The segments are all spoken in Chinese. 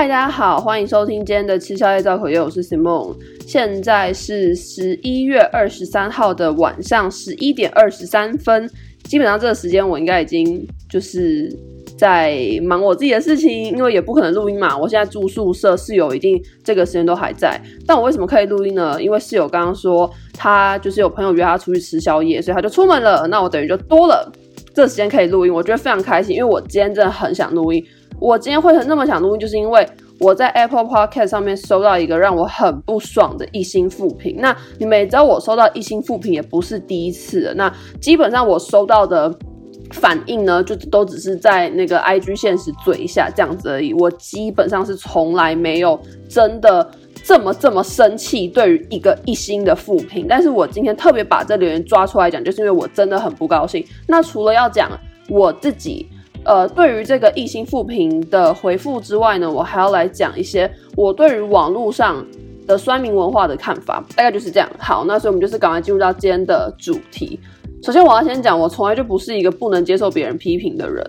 嗨，大家好，欢迎收听今天的吃宵夜造口业，我是 Simon，。现在是十一月二十三号的晚上十一点二十三分，基本上这个时间我应该已经就是在忙我自己的事情，因为也不可能录音嘛。我现在住宿舍，室友一定这个时间都还在。但我为什么可以录音呢？因为室友刚刚说他就是有朋友约他出去吃宵夜，所以他就出门了。那我等于就多了这个时间可以录音，我觉得非常开心，因为我今天真的很想录音。我今天会那么想录音，就是因为我在 Apple Podcast 上面收到一个让我很不爽的一星负评。那你们也知道，我收到一星负评也不是第一次了。那基本上我收到的反应呢，就都只是在那个 IG 现实嘴一下这样子而已。我基本上是从来没有真的这么这么生气对于一个一星的负评。但是我今天特别把这留言抓出来讲，就是因为我真的很不高兴。那除了要讲我自己。呃，对于这个一星复评的回复之外呢，我还要来讲一些我对于网络上的酸民文化的看法，大概就是这样。好，那所以我们就是赶快进入到今天的主题。首先，我要先讲，我从来就不是一个不能接受别人批评的人，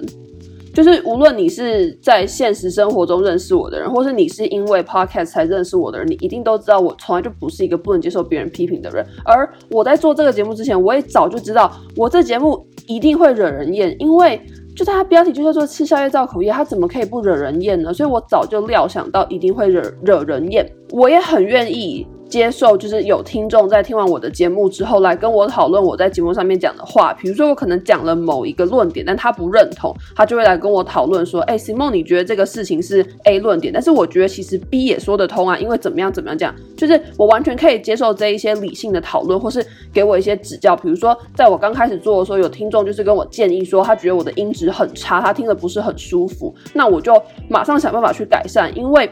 就是无论你是在现实生活中认识我的人，或是你是因为 podcast 才认识我的人，你一定都知道我从来就不是一个不能接受别人批评的人。而我在做这个节目之前，我也早就知道我这节目一定会惹人厌，因为。就它标题就叫做吃宵夜造口业，它怎么可以不惹人厌呢？所以我早就料想到一定会惹惹人厌，我也很愿意。接受就是有听众在听完我的节目之后来跟我讨论我在节目上面讲的话，比如说我可能讲了某一个论点，但他不认同，他就会来跟我讨论说，哎，Simon，你觉得这个事情是 A 论点，但是我觉得其实 B 也说得通啊，因为怎么样怎么样这样，就是我完全可以接受这一些理性的讨论，或是给我一些指教，比如说在我刚开始做的时候，有听众就是跟我建议说，他觉得我的音质很差，他听了不是很舒服，那我就马上想办法去改善，因为。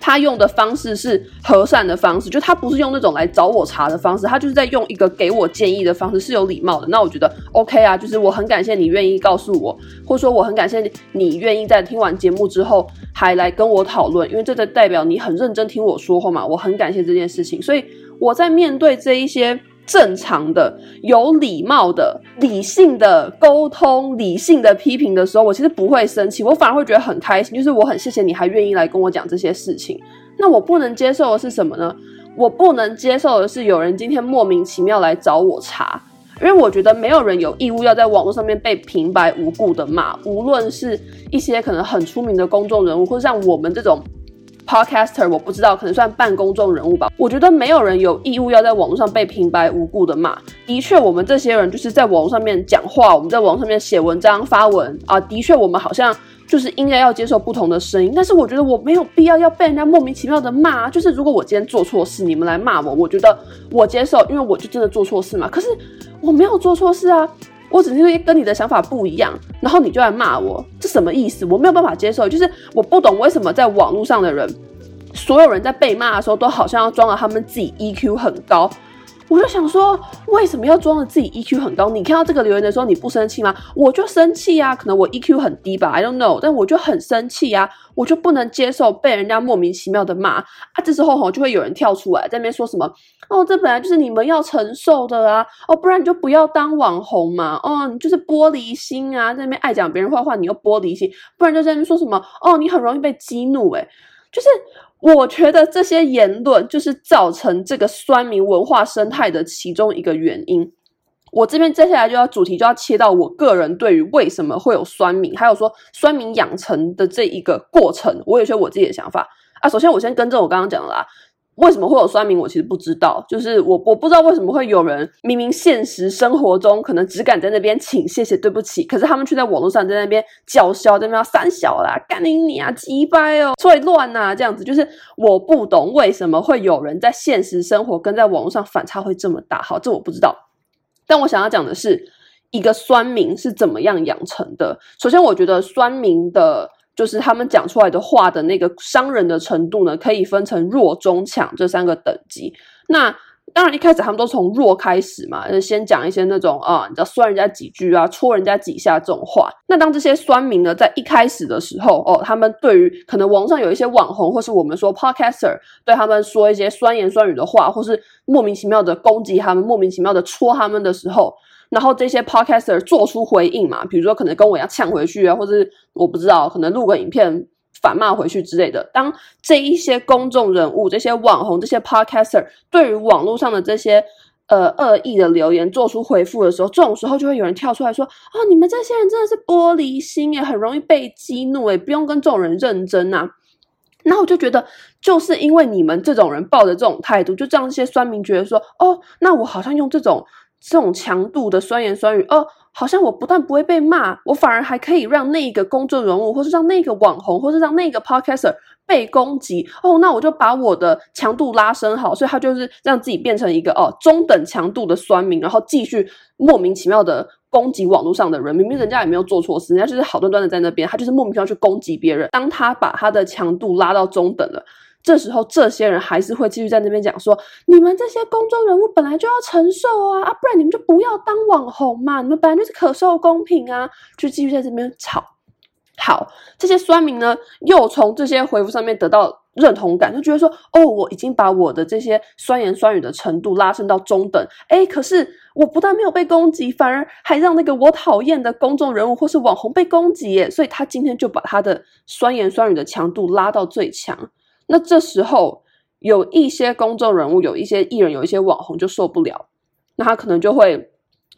他用的方式是和善的方式，就他不是用那种来找我茬的方式，他就是在用一个给我建议的方式，是有礼貌的。那我觉得 OK 啊，就是我很感谢你愿意告诉我，或者说我很感谢你愿意在听完节目之后还来跟我讨论，因为这就代表你很认真听我说话嘛，我很感谢这件事情。所以我在面对这一些。正常的、有礼貌的、理性的沟通、理性的批评的时候，我其实不会生气，我反而会觉得很开心。就是我很谢谢你还愿意来跟我讲这些事情。那我不能接受的是什么呢？我不能接受的是有人今天莫名其妙来找我茬，因为我觉得没有人有义务要在网络上面被平白无故的骂，无论是一些可能很出名的公众人物，或者像我们这种。Podcaster，我不知道，可能算半公众人物吧。我觉得没有人有义务要在网络上被平白无故的骂。的确，我们这些人就是在网络上面讲话，我们在网络上面写文章、发文啊。的确，我们好像就是应该要接受不同的声音。但是，我觉得我没有必要要被人家莫名其妙的骂。就是如果我今天做错事，你们来骂我，我觉得我接受，因为我就真的做错事嘛。可是我没有做错事啊。我只是因为跟你的想法不一样，然后你就来骂我，这什么意思？我没有办法接受，就是我不懂为什么在网络上的人，所有人在被骂的时候都好像要装的他们自己 EQ 很高。我就想说，为什么要装的自己 EQ 很高？你看到这个留言的时候，你不生气吗？我就生气啊！可能我 EQ 很低吧，I don't know，但我就很生气啊！我就不能接受被人家莫名其妙的骂啊！这时候吼就会有人跳出来在那边说什么哦，这本来就是你们要承受的啊！哦，不然你就不要当网红嘛！哦，你就是玻璃心啊，在那边爱讲别人坏话，你又玻璃心，不然就在那边说什么哦，你很容易被激怒，诶，就是。我觉得这些言论就是造成这个酸民文化生态的其中一个原因。我这边接下来就要主题就要切到我个人对于为什么会有酸民，还有说酸民养成的这一个过程，我有些我自己的想法啊。首先，我先更正我刚刚讲的啦。为什么会有酸民？我其实不知道，就是我我不知道为什么会有人明明现实生活中可能只敢在那边请谢谢对不起，可是他们却在网络上在那边叫嚣，在那边三小啦，干你你啊，鸡掰哦，最乱呐，这样子，就是我不懂为什么会有人在现实生活跟在网络上反差会这么大。好，这我不知道，但我想要讲的是一个酸民是怎么样养成的。首先，我觉得酸民的。就是他们讲出来的话的那个伤人的程度呢，可以分成弱、中、强这三个等级。那当然一开始他们都从弱开始嘛，先讲一些那种啊，你知道酸人家几句啊，戳人家几下这种话。那当这些酸民呢，在一开始的时候哦，他们对于可能网上有一些网红，或是我们说 podcaster 对他们说一些酸言酸语的话，或是莫名其妙的攻击他们，莫名其妙的戳他们的时候。然后这些 podcaster 做出回应嘛，比如说可能跟我一样呛回去啊，或者我不知道，可能录个影片反骂回去之类的。当这一些公众人物、这些网红、这些 podcaster 对于网络上的这些呃恶意的留言做出回复的时候，这种时候就会有人跳出来说：“哦，你们这些人真的是玻璃心耶，很容易被激怒诶，不用跟这种人认真呐。”然后我就觉得，就是因为你们这种人抱着这种态度，就让这些酸民觉得说：“哦，那我好像用这种这种强度的酸言酸语，哦。”好像我不但不会被骂，我反而还可以让那个公众人物，或是让那个网红，或是让那个 podcaster 被攻击哦。那我就把我的强度拉升好，所以他就是让自己变成一个哦中等强度的酸民，然后继续莫名其妙的攻击网络上的人。明明人家也没有做错事，人家就是好端端的在那边，他就是莫名其妙去攻击别人。当他把他的强度拉到中等了。这时候，这些人还是会继续在那边讲说：“你们这些公众人物本来就要承受啊，啊，不然你们就不要当网红嘛，你们本来就是可受公平啊。”就继续在这边吵。好，这些酸民呢，又从这些回复上面得到认同感，就觉得说：“哦，我已经把我的这些酸言酸语的程度拉升到中等，诶，可是我不但没有被攻击，反而还让那个我讨厌的公众人物或是网红被攻击耶，所以他今天就把他的酸言酸语的强度拉到最强。”那这时候有一些公众人物、有一些艺人、有一些网红就受不了，那他可能就会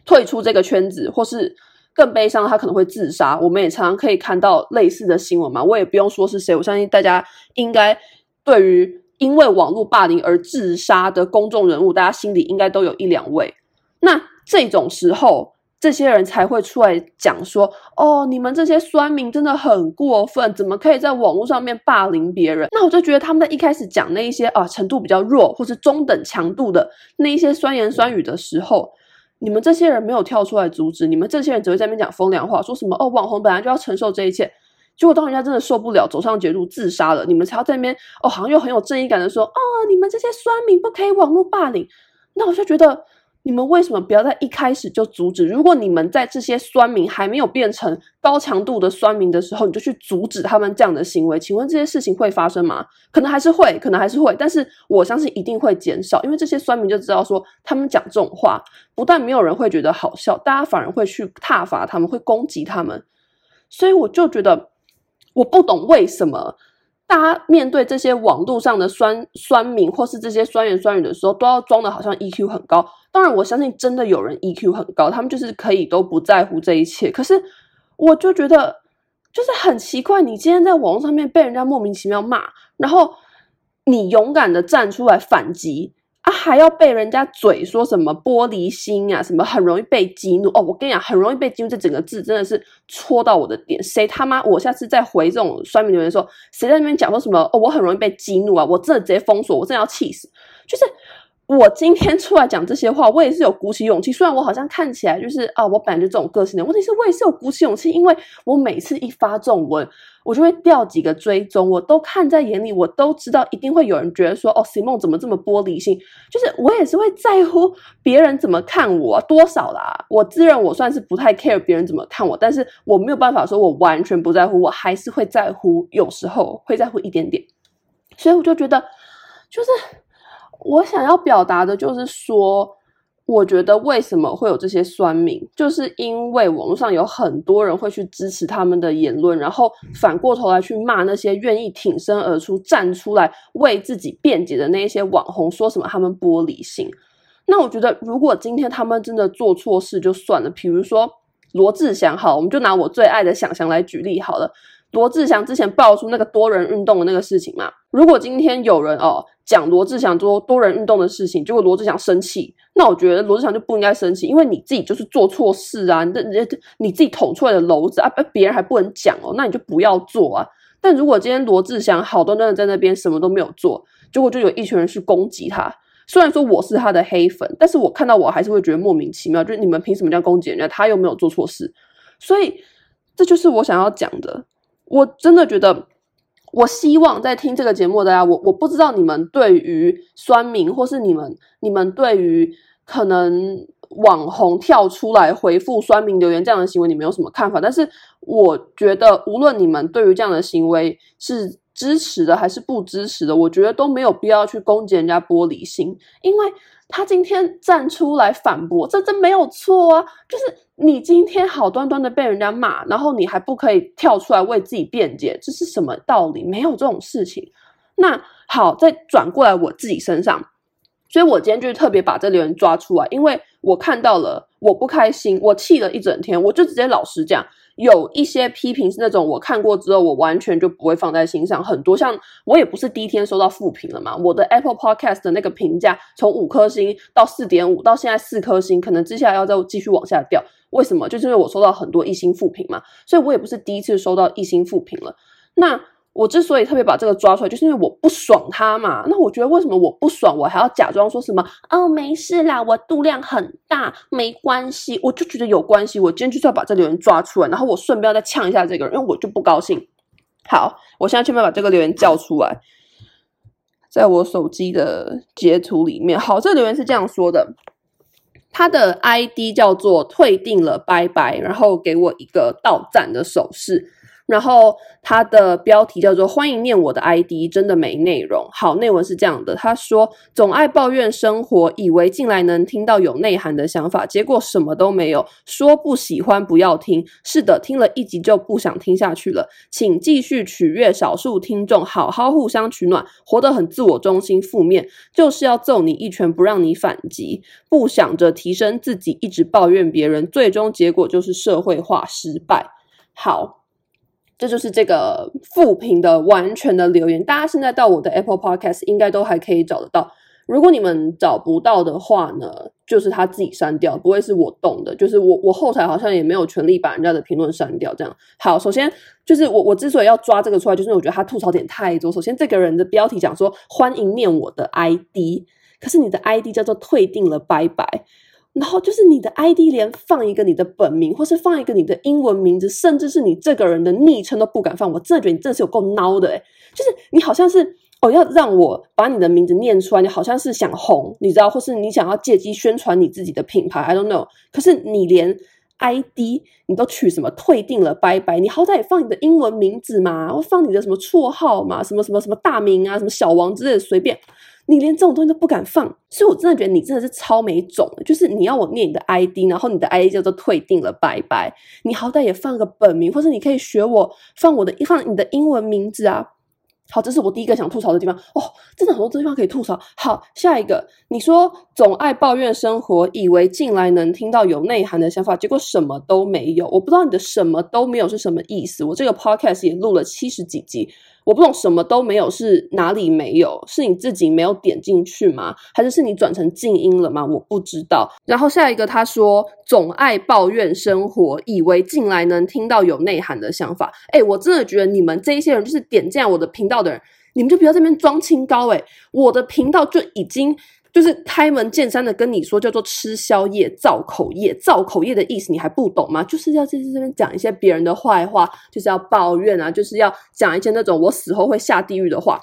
退出这个圈子，或是更悲伤，他可能会自杀。我们也常常可以看到类似的新闻嘛，我也不用说是谁，我相信大家应该对于因为网络霸凌而自杀的公众人物，大家心里应该都有一两位。那这种时候，这些人才会出来讲说：“哦，你们这些酸民真的很过分，怎么可以在网络上面霸凌别人？”那我就觉得他们在一开始讲那一些啊程度比较弱或是中等强度的那一些酸言酸语的时候，你们这些人没有跳出来阻止，你们这些人只会在那边讲风凉话，说什么“哦，网红本来就要承受这一切”，结果当人家真的受不了，走上绝路自杀了，你们才要在那边哦，好像又很有正义感的说：“哦，你们这些酸民不可以网络霸凌。”那我就觉得。你们为什么不要在一开始就阻止？如果你们在这些酸民还没有变成高强度的酸民的时候，你就去阻止他们这样的行为，请问这些事情会发生吗？可能还是会，可能还是会，但是我相信一定会减少，因为这些酸民就知道说，他们讲这种话，不但没有人会觉得好笑，大家反而会去挞伐他们，会攻击他们，所以我就觉得，我不懂为什么。大家面对这些网络上的酸酸民或是这些酸言酸语的时候，都要装的好像 EQ 很高。当然，我相信真的有人 EQ 很高，他们就是可以都不在乎这一切。可是，我就觉得就是很奇怪，你今天在网络上面被人家莫名其妙骂，然后你勇敢的站出来反击。啊，还要被人家嘴说什么玻璃心啊，什么很容易被激怒哦。我跟你讲，很容易被激怒这整个字真的是戳到我的点。谁他妈，我下次再回这种酸民留言说，谁在那边讲说什么哦，我很容易被激怒啊，我真的直接封锁，我真的要气死，就是。我今天出来讲这些话，我也是有鼓起勇气。虽然我好像看起来就是啊，我本来就这种个性的，问题是我也是有鼓起勇气，因为我每次一发这种文，我就会掉几个追踪，我都看在眼里，我都知道一定会有人觉得说，哦，Simone 怎么这么玻璃心？就是我也是会在乎别人怎么看我，多少啦。我自认我算是不太 care 别人怎么看我，但是我没有办法说我完全不在乎，我还是会在乎，有时候会在乎一点点。所以我就觉得，就是。我想要表达的就是说，我觉得为什么会有这些酸民，就是因为网络上有很多人会去支持他们的言论，然后反过头来去骂那些愿意挺身而出、站出来为自己辩解的那一些网红，说什么他们玻璃心。那我觉得，如果今天他们真的做错事就算了，比如说罗志祥，好，我们就拿我最爱的想象来举例好了。罗志祥之前爆出那个多人运动的那个事情嘛，如果今天有人哦讲罗志祥做多人运动的事情，结果罗志祥生气，那我觉得罗志祥就不应该生气，因为你自己就是做错事啊，你你你自己捅出来的篓子啊，别人还不能讲哦，那你就不要做啊。但如果今天罗志祥好端端的在那边什么都没有做，结果就有一群人去攻击他，虽然说我是他的黑粉，但是我看到我还是会觉得莫名其妙，就是你们凭什么这样攻击人家？他又没有做错事，所以这就是我想要讲的。我真的觉得，我希望在听这个节目的大家，我我不知道你们对于酸民，或是你们你们对于可能网红跳出来回复酸民留言这样的行为，你们有什么看法？但是我觉得，无论你们对于这样的行为是支持的还是不支持的，我觉得都没有必要去攻击人家玻璃心，因为他今天站出来反驳，这真没有错啊。就是你今天好端端的被人家骂，然后你还不可以跳出来为自己辩解，这是什么道理？没有这种事情。那好，再转过来我自己身上。所以我今天就是特别把这留言抓出来，因为我看到了，我不开心，我气了一整天，我就直接老实讲，有一些批评是那种我看过之后，我完全就不会放在心上。很多像我也不是第一天收到负评了嘛，我的 Apple Podcast 的那个评价从五颗星到四点五，到现在四颗星，可能接下来要再继续往下掉。为什么？就是因为我收到很多一星负评嘛，所以我也不是第一次收到一星负评了。那。我之所以特别把这个抓出来，就是因为我不爽他嘛。那我觉得为什么我不爽，我还要假装说什么？哦，没事啦，我度量很大，没关系。我就觉得有关系。我今天就是要把这留言抓出来，然后我顺便再呛一下这个人，因为我就不高兴。好，我现在顺便把这个留言叫出来，在我手机的截图里面。好，这留言是这样说的，他的 ID 叫做退订了，拜拜，然后给我一个到站的手势。然后他的标题叫做“欢迎念我的 ID”，真的没内容。好，内文是这样的：他说，总爱抱怨生活，以为进来能听到有内涵的想法，结果什么都没有。说不喜欢不要听，是的，听了一集就不想听下去了。请继续取悦少数听众，好好互相取暖。活得很自我中心，负面就是要揍你一拳，不让你反击。不想着提升自己，一直抱怨别人，最终结果就是社会化失败。好。这就是这个负评的完全的留言，大家现在到我的 Apple Podcast 应该都还可以找得到。如果你们找不到的话呢，就是他自己删掉，不会是我动的。就是我我后台好像也没有权利把人家的评论删掉。这样好，首先就是我我之所以要抓这个出来，就是我觉得他吐槽点太多。首先这个人的标题讲说欢迎念我的 ID，可是你的 ID 叫做退订了，拜拜。然后就是你的 ID 连放一个你的本名，或是放一个你的英文名字，甚至是你这个人的昵称都不敢放。我真的觉得你真的是有够孬的诶，就是你好像是哦要让我把你的名字念出来，你好像是想红，你知道，或是你想要借机宣传你自己的品牌，I don't know。可是你连 ID 你都取什么退订了，拜拜，你好歹也放你的英文名字嘛，或放你的什么绰号嘛，什么什么什么大名啊，什么小王之类的，随便。你连这种东西都不敢放，所以我真的觉得你真的是超没种。就是你要我念你的 ID，然后你的 ID 叫做退订了，拜拜。你好歹也放个本名，或者你可以学我放我的放你的英文名字啊。好，这是我第一个想吐槽的地方哦。真的很多地方可以吐槽。好，下一个，你说总爱抱怨生活，以为进来能听到有内涵的想法，结果什么都没有。我不知道你的什么都没有是什么意思。我这个 podcast 也录了七十几集。我不懂什么都没有是哪里没有，是你自己没有点进去吗？还是是你转成静音了吗？我不知道。然后下一个他说总爱抱怨生活，以为进来能听到有内涵的想法。诶，我真的觉得你们这一些人就是点进我的频道的人，你们就不要在这边装清高。诶，我的频道就已经。就是开门见山的跟你说，叫做吃宵夜、造口业、造口业的意思，你还不懂吗？就是要在这边讲一些别人的坏话，就是要抱怨啊，就是要讲一些那种我死后会下地狱的话。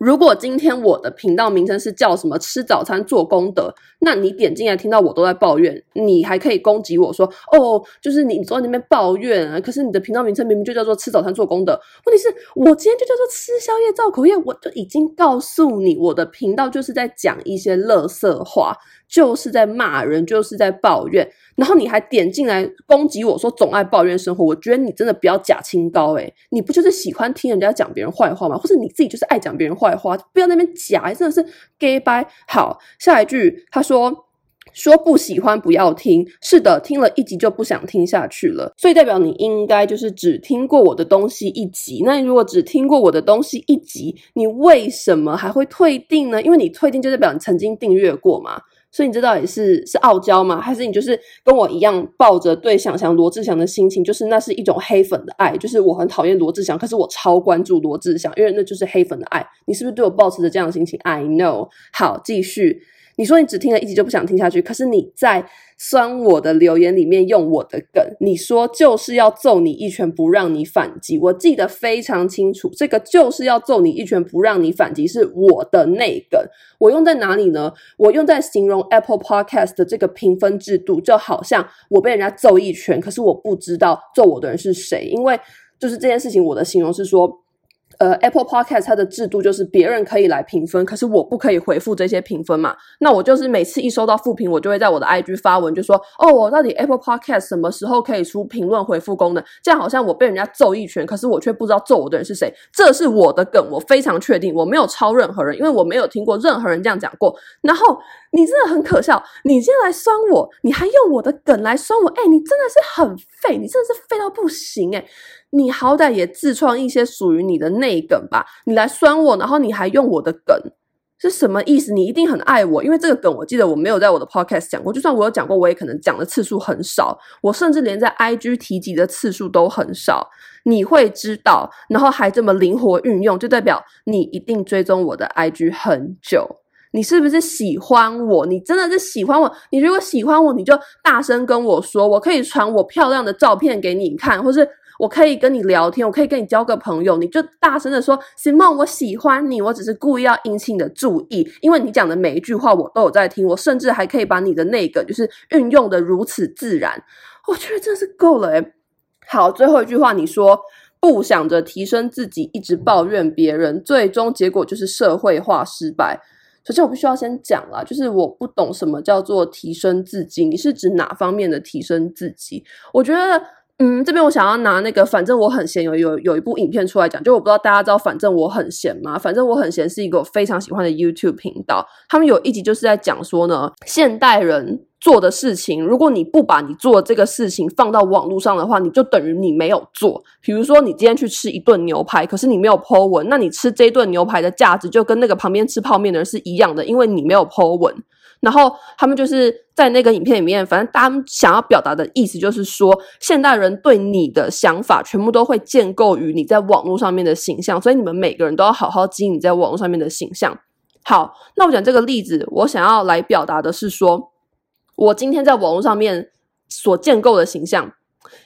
如果今天我的频道名称是叫什么“吃早餐做功德”，那你点进来听到我都在抱怨，你还可以攻击我说：“哦，就是你坐在那边抱怨啊。”可是你的频道名称明明就叫做“吃早餐做功德”。问题是我今天就叫做“吃宵夜造口业”，我就已经告诉你，我的频道就是在讲一些垃圾话。就是在骂人，就是在抱怨，然后你还点进来攻击我说总爱抱怨生活，我觉得你真的不要假清高诶，你不就是喜欢听人家讲别人坏话吗？或者你自己就是爱讲别人坏话，不要那边假，真的是 gay 掰。好，下一句他说说不喜欢不要听，是的，听了一集就不想听下去了，所以代表你应该就是只听过我的东西一集。那你如果只听过我的东西一集，你为什么还会退订呢？因为你退订就代表你曾经订阅过嘛。所以你这到底是是傲娇吗？还是你就是跟我一样抱着对想象罗志祥的心情，就是那是一种黑粉的爱，就是我很讨厌罗志祥，可是我超关注罗志祥，因为那就是黑粉的爱。你是不是对我保持着这样的心情？I know。好，继续。你说你只听了一集就不想听下去，可是你在酸我的留言里面用我的梗，你说就是要揍你一拳不让你反击，我记得非常清楚，这个就是要揍你一拳不让你反击是我的内梗，我用在哪里呢？我用在形容 Apple Podcast 的这个评分制度，就好像我被人家揍一拳，可是我不知道揍我的人是谁，因为就是这件事情，我的形容是说。呃，Apple Podcast 它的制度就是别人可以来评分，可是我不可以回复这些评分嘛。那我就是每次一收到负评，我就会在我的 IG 发文，就说哦，我到底 Apple Podcast 什么时候可以出评论回复功能？这样好像我被人家揍一拳，可是我却不知道揍我的人是谁。这是我的梗，我非常确定，我没有抄任何人，因为我没有听过任何人这样讲过。然后你真的很可笑，你今天来酸我，你还用我的梗来酸我，哎，你真的是很废，你真的是废到不行，哎。你好歹也自创一些属于你的内梗吧，你来酸我，然后你还用我的梗，是什么意思？你一定很爱我，因为这个梗我记得我没有在我的 podcast 讲过，就算我有讲过，我也可能讲的次数很少，我甚至连在 IG 提及的次数都很少。你会知道，然后还这么灵活运用，就代表你一定追踪我的 IG 很久。你是不是喜欢我？你真的是喜欢我？你如果喜欢我，你就大声跟我说，我可以传我漂亮的照片给你看，或是。我可以跟你聊天，我可以跟你交个朋友，你就大声的说，Simon，我喜欢你，我只是故意要引起你的注意，因为你讲的每一句话我都有在听，我甚至还可以把你的那个就是运用的如此自然，我觉得真是够了诶。好，最后一句话，你说不想着提升自己，一直抱怨别人，最终结果就是社会化失败。首先，我必须要先讲啦，就是我不懂什么叫做提升自己，你是指哪方面的提升自己？我觉得。嗯，这边我想要拿那个，反正我很闲，有有有一部影片出来讲，就我不知道大家知道，反正我很闲吗？反正我很闲是一个我非常喜欢的 YouTube 频道，他们有一集就是在讲说呢，现代人做的事情，如果你不把你做的这个事情放到网络上的话，你就等于你没有做。比如说，你今天去吃一顿牛排，可是你没有 po 文，那你吃这顿牛排的价值就跟那个旁边吃泡面的人是一样的，因为你没有 po 文。然后他们就是在那个影片里面，反正他们想要表达的意思就是说，现代人对你的想法全部都会建构于你在网络上面的形象，所以你们每个人都要好好经营你在网络上面的形象。好，那我讲这个例子，我想要来表达的是说，我今天在网络上面所建构的形象。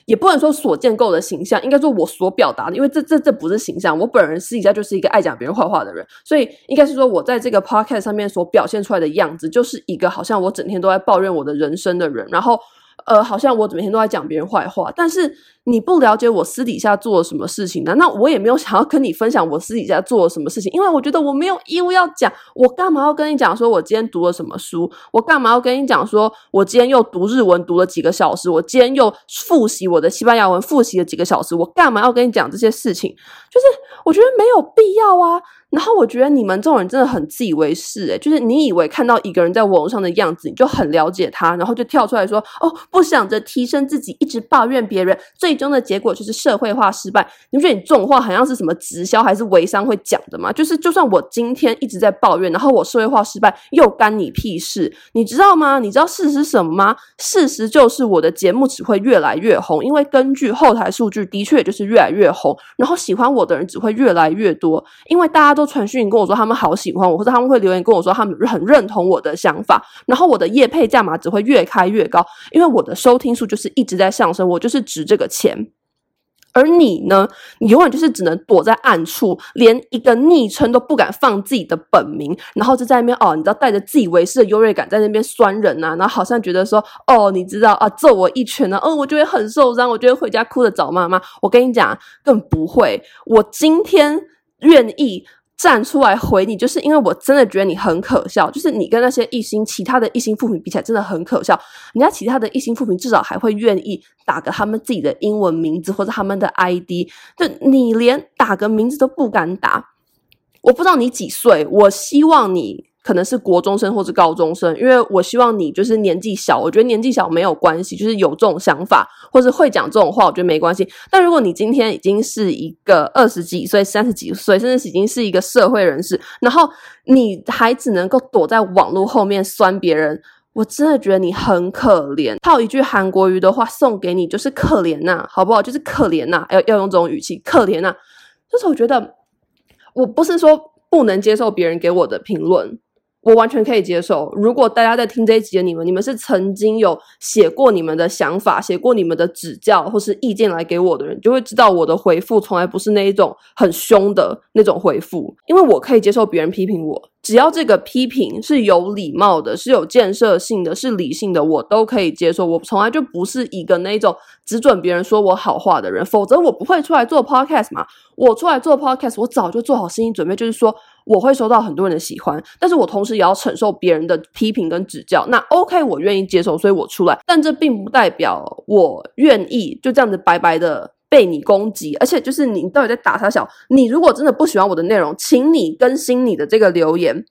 也不能说所建构的形象，应该说我所表达的，因为这这这不是形象。我本人私底下就是一个爱讲别人坏话的人，所以应该是说我在这个 podcast 上面所表现出来的样子，就是一个好像我整天都在抱怨我的人生的人，然后。呃，好像我每天都在讲别人坏话，但是你不了解我私底下做了什么事情，难道我也没有想要跟你分享我私底下做了什么事情？因为我觉得我没有义务要讲，我干嘛要跟你讲说我今天读了什么书？我干嘛要跟你讲说我今天又读日文读了几个小时？我今天又复习我的西班牙文复习了几个小时？我干嘛要跟你讲这些事情？就是我觉得没有必要啊。然后我觉得你们这种人真的很自以为是，诶，就是你以为看到一个人在网络上的样子，你就很了解他，然后就跳出来说，哦，不想着提升自己，一直抱怨别人，最终的结果就是社会化失败。你不觉得你这种话好像是什么直销还是微商会讲的吗？就是就算我今天一直在抱怨，然后我社会化失败，又干你屁事？你知道吗？你知道事实是什么吗？事实就是我的节目只会越来越红，因为根据后台数据，的确就是越来越红，然后喜欢我的人只会越来越多，因为大家都。传讯跟我说他们好喜欢我，或者他们会留言跟我说他们很认同我的想法，然后我的业配价码只会越开越高，因为我的收听数就是一直在上升，我就是值这个钱。而你呢，你永远就是只能躲在暗处，连一个昵称都不敢放自己的本名，然后就在那边哦，你知道带着自以为是的优越感在那边酸人呐、啊，然后好像觉得说哦，你知道啊，揍我一拳呢、啊，哦，我就会很受伤，我就会回家哭着找妈妈。我跟你讲，更不会，我今天愿意。站出来回你，就是因为我真的觉得你很可笑，就是你跟那些一星其他的一星副评比起来，真的很可笑。人家其他的一星副评至少还会愿意打个他们自己的英文名字或者他们的 ID，就你连打个名字都不敢打。我不知道你几岁，我希望你。可能是国中生或是高中生，因为我希望你就是年纪小，我觉得年纪小没有关系，就是有这种想法或是会讲这种话，我觉得没关系。但如果你今天已经是一个二十几岁、三十几岁，甚至已经是一个社会人士，然后你还只能够躲在网络后面酸别人，我真的觉得你很可怜。套一句韩国语的话送给你，就是可怜呐，好不好？就是可怜呐，要要用这种语气，可怜呐。就是我觉得，我不是说不能接受别人给我的评论。我完全可以接受。如果大家在听这一集的你们，你们是曾经有写过你们的想法、写过你们的指教或是意见来给我的人，就会知道我的回复从来不是那一种很凶的那种回复，因为我可以接受别人批评我。只要这个批评是有礼貌的，是有建设性的，是理性的，我都可以接受。我从来就不是一个那种只准别人说我好话的人，否则我不会出来做 podcast 嘛。我出来做 podcast，我早就做好心理准备，就是说我会收到很多人的喜欢，但是我同时也要承受别人的批评跟指教。那 OK，我愿意接受，所以我出来，但这并不代表我愿意就这样子白白的。被你攻击，而且就是你到底在打他小？你如果真的不喜欢我的内容，请你更新你的这个留言，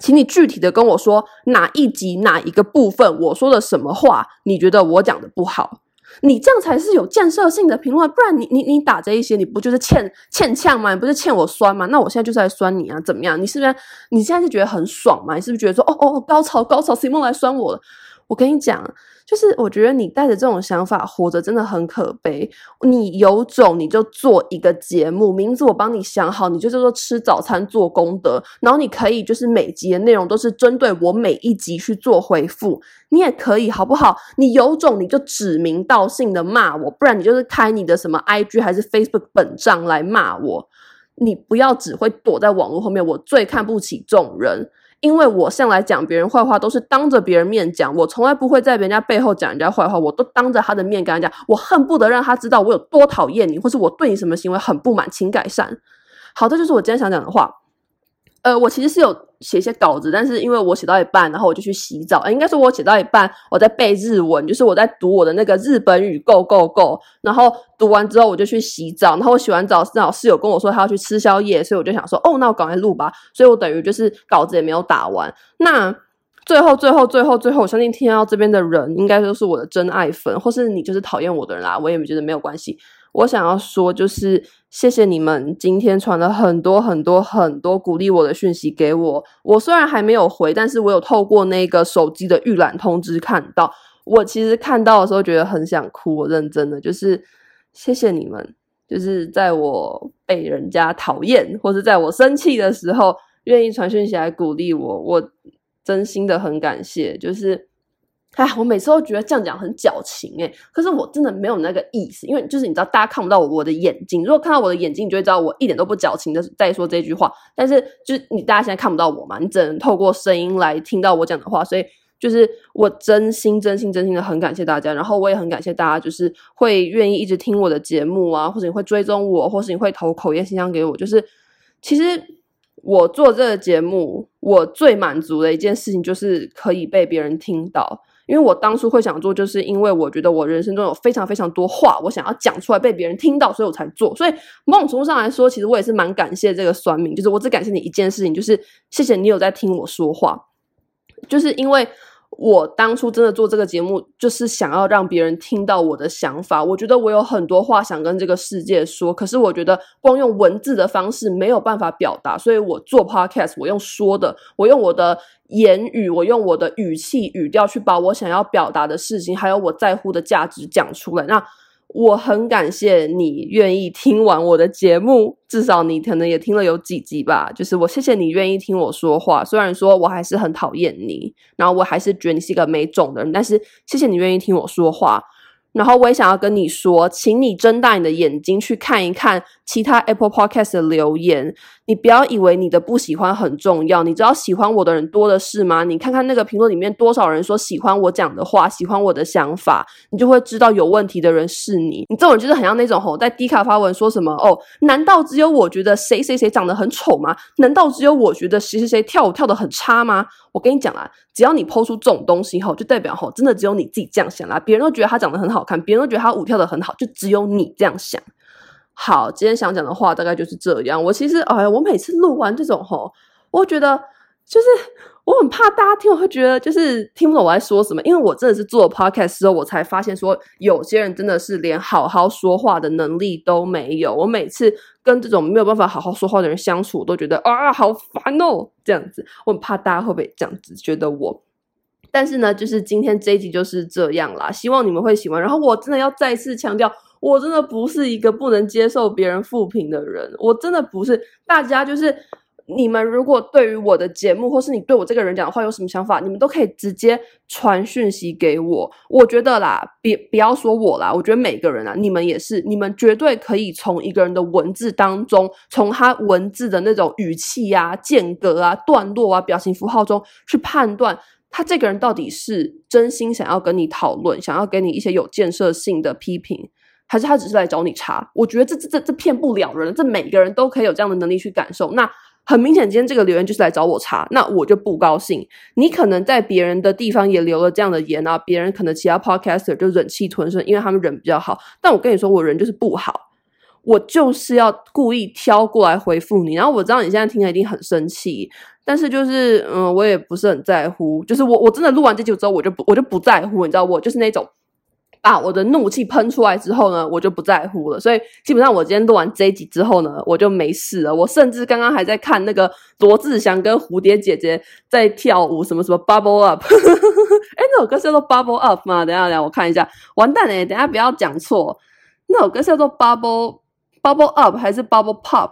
请你具体的跟我说哪一集哪一个部分我说了什么话，你觉得我讲的不好，你这样才是有建设性的评论，不然你你你打这一些，你不就是欠欠呛吗？你不是欠我酸吗？那我现在就是来酸你啊，怎么样？你是不是你现在是觉得很爽吗？你是不是觉得说哦哦高潮高潮，simon 来酸我了？我跟你讲。就是我觉得你带着这种想法活着真的很可悲。你有种你就做一个节目，名字我帮你想好，你就叫做吃早餐做功德。然后你可以就是每集的内容都是针对我每一集去做回复，你也可以好不好？你有种你就指名道姓的骂我，不然你就是开你的什么 IG 还是 Facebook 本账来骂我。你不要只会躲在网络后面，我最看不起这种人。因为我向来讲别人坏话都是当着别人面讲，我从来不会在人家背后讲人家坏话，我都当着他的面跟他讲，我恨不得让他知道我有多讨厌你，或是我对你什么行为很不满，请改善。好，这就是我今天想讲的话。呃，我其实是有写一些稿子，但是因为我写到一半，然后我就去洗澡。呃，应该说我写到一半，我在背日文，就是我在读我的那个日本语，Go Go Go。然后读完之后，我就去洗澡。然后我洗完澡，正好室友跟我说他要去吃宵夜，所以我就想说，哦，那我赶快录吧。所以我等于就是稿子也没有打完。那最后，最后，最后，最后，我相信听到这边的人，应该都是我的真爱粉，或是你就是讨厌我的人啦，我也觉得没有关系。我想要说，就是谢谢你们今天传了很多很多很多鼓励我的讯息给我。我虽然还没有回，但是我有透过那个手机的预览通知看到。我其实看到的时候觉得很想哭，我认真的就是谢谢你们，就是在我被人家讨厌或是在我生气的时候，愿意传讯息来鼓励我，我真心的很感谢，就是。哎，我每次都觉得这样讲很矫情诶，可是我真的没有那个意思，因为就是你知道，大家看不到我的眼睛，如果看到我的眼睛，你就会知道我一点都不矫情的在说这句话。但是就是你大家现在看不到我嘛，你只能透过声音来听到我讲的话，所以就是我真心、真心、真心的很感谢大家，然后我也很感谢大家，就是会愿意一直听我的节目啊，或者你会追踪我，或是你会投口业信箱给我，就是其实我做这个节目，我最满足的一件事情就是可以被别人听到。因为我当初会想做，就是因为我觉得我人生中有非常非常多话，我想要讲出来被别人听到，所以我才做。所以某种程度上来说，其实我也是蛮感谢这个算命，就是我只感谢你一件事情，就是谢谢你有在听我说话，就是因为。我当初真的做这个节目，就是想要让别人听到我的想法。我觉得我有很多话想跟这个世界说，可是我觉得光用文字的方式没有办法表达，所以我做 podcast，我用说的，我用我的言语，我用我的语气语调去把我想要表达的事情，还有我在乎的价值讲出来。那。我很感谢你愿意听完我的节目，至少你可能也听了有几集吧。就是我谢谢你愿意听我说话，虽然说我还是很讨厌你，然后我还是觉得你是一个没种的人，但是谢谢你愿意听我说话。然后我也想要跟你说，请你睁大你的眼睛去看一看其他 Apple Podcast 的留言。你不要以为你的不喜欢很重要，你知道喜欢我的人多的是吗？你看看那个评论里面多少人说喜欢我讲的话，喜欢我的想法，你就会知道有问题的人是你。你这种人就是很像那种吼，在低卡发文说什么哦？难道只有我觉得谁谁谁长得很丑吗？难道只有我觉得谁谁谁跳舞跳得很差吗？我跟你讲啊，只要你抛出这种东西后，就代表吼，真的只有你自己这样想啦。别人都觉得他长得很好看，别人都觉得他舞跳的很好，就只有你这样想。好，今天想讲的话大概就是这样。我其实，哎呀，我每次录完这种吼，我觉得就是我很怕大家听，我会觉得就是听不懂我在说什么。因为我真的是做 podcast 之后，我才发现说，有些人真的是连好好说话的能力都没有。我每次跟这种没有办法好好说话的人相处，我都觉得啊，好烦哦，这样子。我很怕大家会不会这样子觉得我。但是呢，就是今天这一集就是这样啦，希望你们会喜欢。然后我真的要再次强调。我真的不是一个不能接受别人负评的人，我真的不是。大家就是你们如果对于我的节目，或是你对我这个人讲的话有什么想法，你们都可以直接传讯息给我。我觉得啦，别不要说我啦，我觉得每个人啊，你们也是，你们绝对可以从一个人的文字当中，从他文字的那种语气啊、间隔啊、段落啊、表情符号中去判断他这个人到底是真心想要跟你讨论，想要给你一些有建设性的批评。还是他只是来找你茬？我觉得这这这这骗不了人，这每个人都可以有这样的能力去感受。那很明显，今天这个留言就是来找我茬，那我就不高兴。你可能在别人的地方也留了这样的言啊，别人可能其他 podcaster 就忍气吞声，因为他们人比较好。但我跟你说，我人就是不好，我就是要故意挑过来回复你。然后我知道你现在听了一定很生气，但是就是嗯，我也不是很在乎。就是我我真的录完这集之后，我就不我就不在乎，你知道，我就是那种。啊！我的怒气喷出来之后呢，我就不在乎了。所以基本上，我今天录完这集之后呢，我就没事了。我甚至刚刚还在看那个罗志祥跟蝴蝶姐姐在跳舞，什么什么 Bubble Up。哎，那首歌叫做 Bubble Up 吗？等下，等下，我看一下。完蛋哎！等下不要讲错，那首歌叫做 Bubble Bubble Up 还是 Bubble Pop？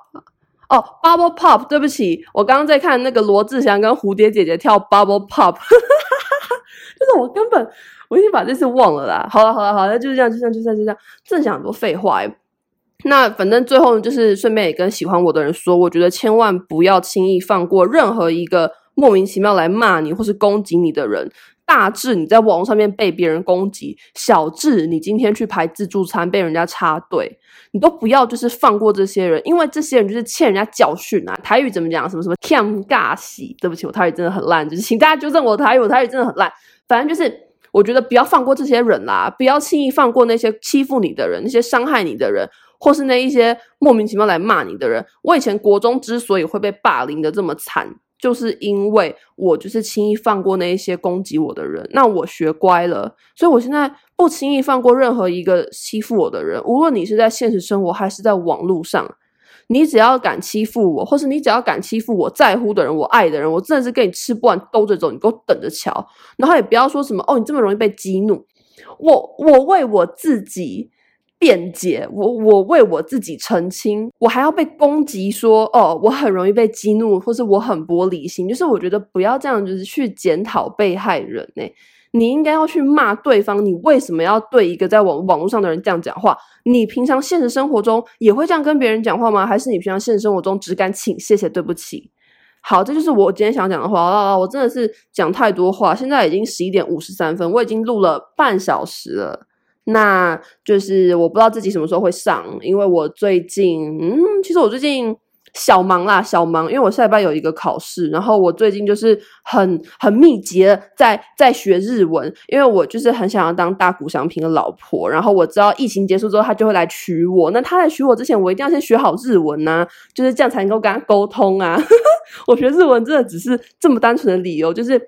哦，Bubble Pop。对不起，我刚刚在看那个罗志祥跟蝴蝶姐姐跳 Bubble Pop。就是我根本。我已经把这次忘了啦。好了好了好了，就是这样，就这样，就这样，就这样。正想很多废话诶。那反正最后，就是顺便也跟喜欢我的人说，我觉得千万不要轻易放过任何一个莫名其妙来骂你或是攻击你的人。大至你在网络上面被别人攻击，小至你今天去排自助餐被人家插队，你都不要就是放过这些人，因为这些人就是欠人家教训啊。台语怎么讲？什么什么欠尬戏？对不起，我台语真的很烂，就是请大家纠正我的台语，我台语真的很烂。反正就是。我觉得不要放过这些人啦，不要轻易放过那些欺负你的人，那些伤害你的人，或是那一些莫名其妙来骂你的人。我以前国中之所以会被霸凌的这么惨，就是因为我就是轻易放过那一些攻击我的人。那我学乖了，所以我现在不轻易放过任何一个欺负我的人，无论你是在现实生活还是在网络上。你只要敢欺负我，或是你只要敢欺负我在乎的人、我爱的人，我真的是跟你吃不完兜着走，你给我等着瞧。然后也不要说什么哦，你这么容易被激怒。我我为我自己辩解，我我为我自己澄清，我还要被攻击说哦，我很容易被激怒，或是我很玻璃心。就是我觉得不要这样，就是去检讨被害人呢、你应该要去骂对方，你为什么要对一个在网网络上的人这样讲话？你平常现实生活中也会这样跟别人讲话吗？还是你平常现实生活中只敢请谢谢对不起？好，这就是我今天想讲的话啊！我真的是讲太多话，现在已经十一点五十三分，我已经录了半小时了。那就是我不知道自己什么时候会上，因为我最近，嗯，其实我最近。小忙啦，小忙，因为我下礼拜有一个考试，然后我最近就是很很密集的在在学日文，因为我就是很想要当大谷翔平的老婆，然后我知道疫情结束之后他就会来娶我，那他来娶我之前，我一定要先学好日文呐、就是这样才能够跟他沟通啊。我学日文真的只是这么单纯的理由，就是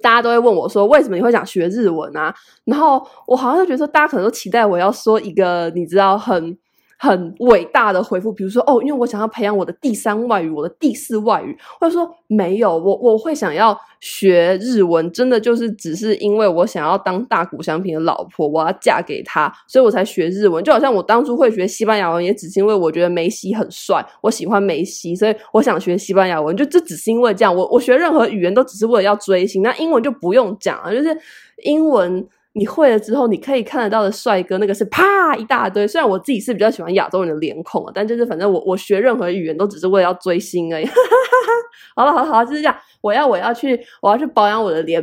大家都会问我说，为什么你会想学日文啊？然后我好像就觉得说，大家可能都期待我要说一个你知道很。很伟大的回复，比如说哦，因为我想要培养我的第三外语，我的第四外语，或者说没有，我我会想要学日文，真的就是只是因为我想要当大谷翔平的老婆，我要嫁给他，所以我才学日文。就好像我当初会学西班牙文，也只是因为我觉得梅西很帅，我喜欢梅西，所以我想学西班牙文。就这只是因为这样，我我学任何语言都只是为了要追星。那英文就不用讲了，就是英文。你会了之后，你可以看得到的帅哥，那个是啪一大堆。虽然我自己是比较喜欢亚洲人的脸孔啊，但就是反正我我学任何语言都只是为了要追星而已。好了好了好了，就是这样。我要我要去我要去保养我的脸，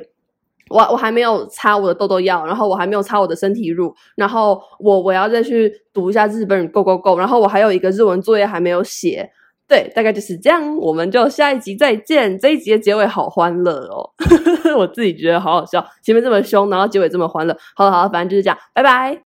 我我还没有擦我的痘痘药，然后我还没有擦我的身体乳，然后我我要再去读一下日本语 Go Go Go，然后我还有一个日文作业还没有写。对，大概就是这样，我们就下一集再见。这一集的结尾好欢乐哦，我自己觉得好好笑，前面这么凶，然后结尾这么欢乐。好了好了，反正就是这样，拜拜。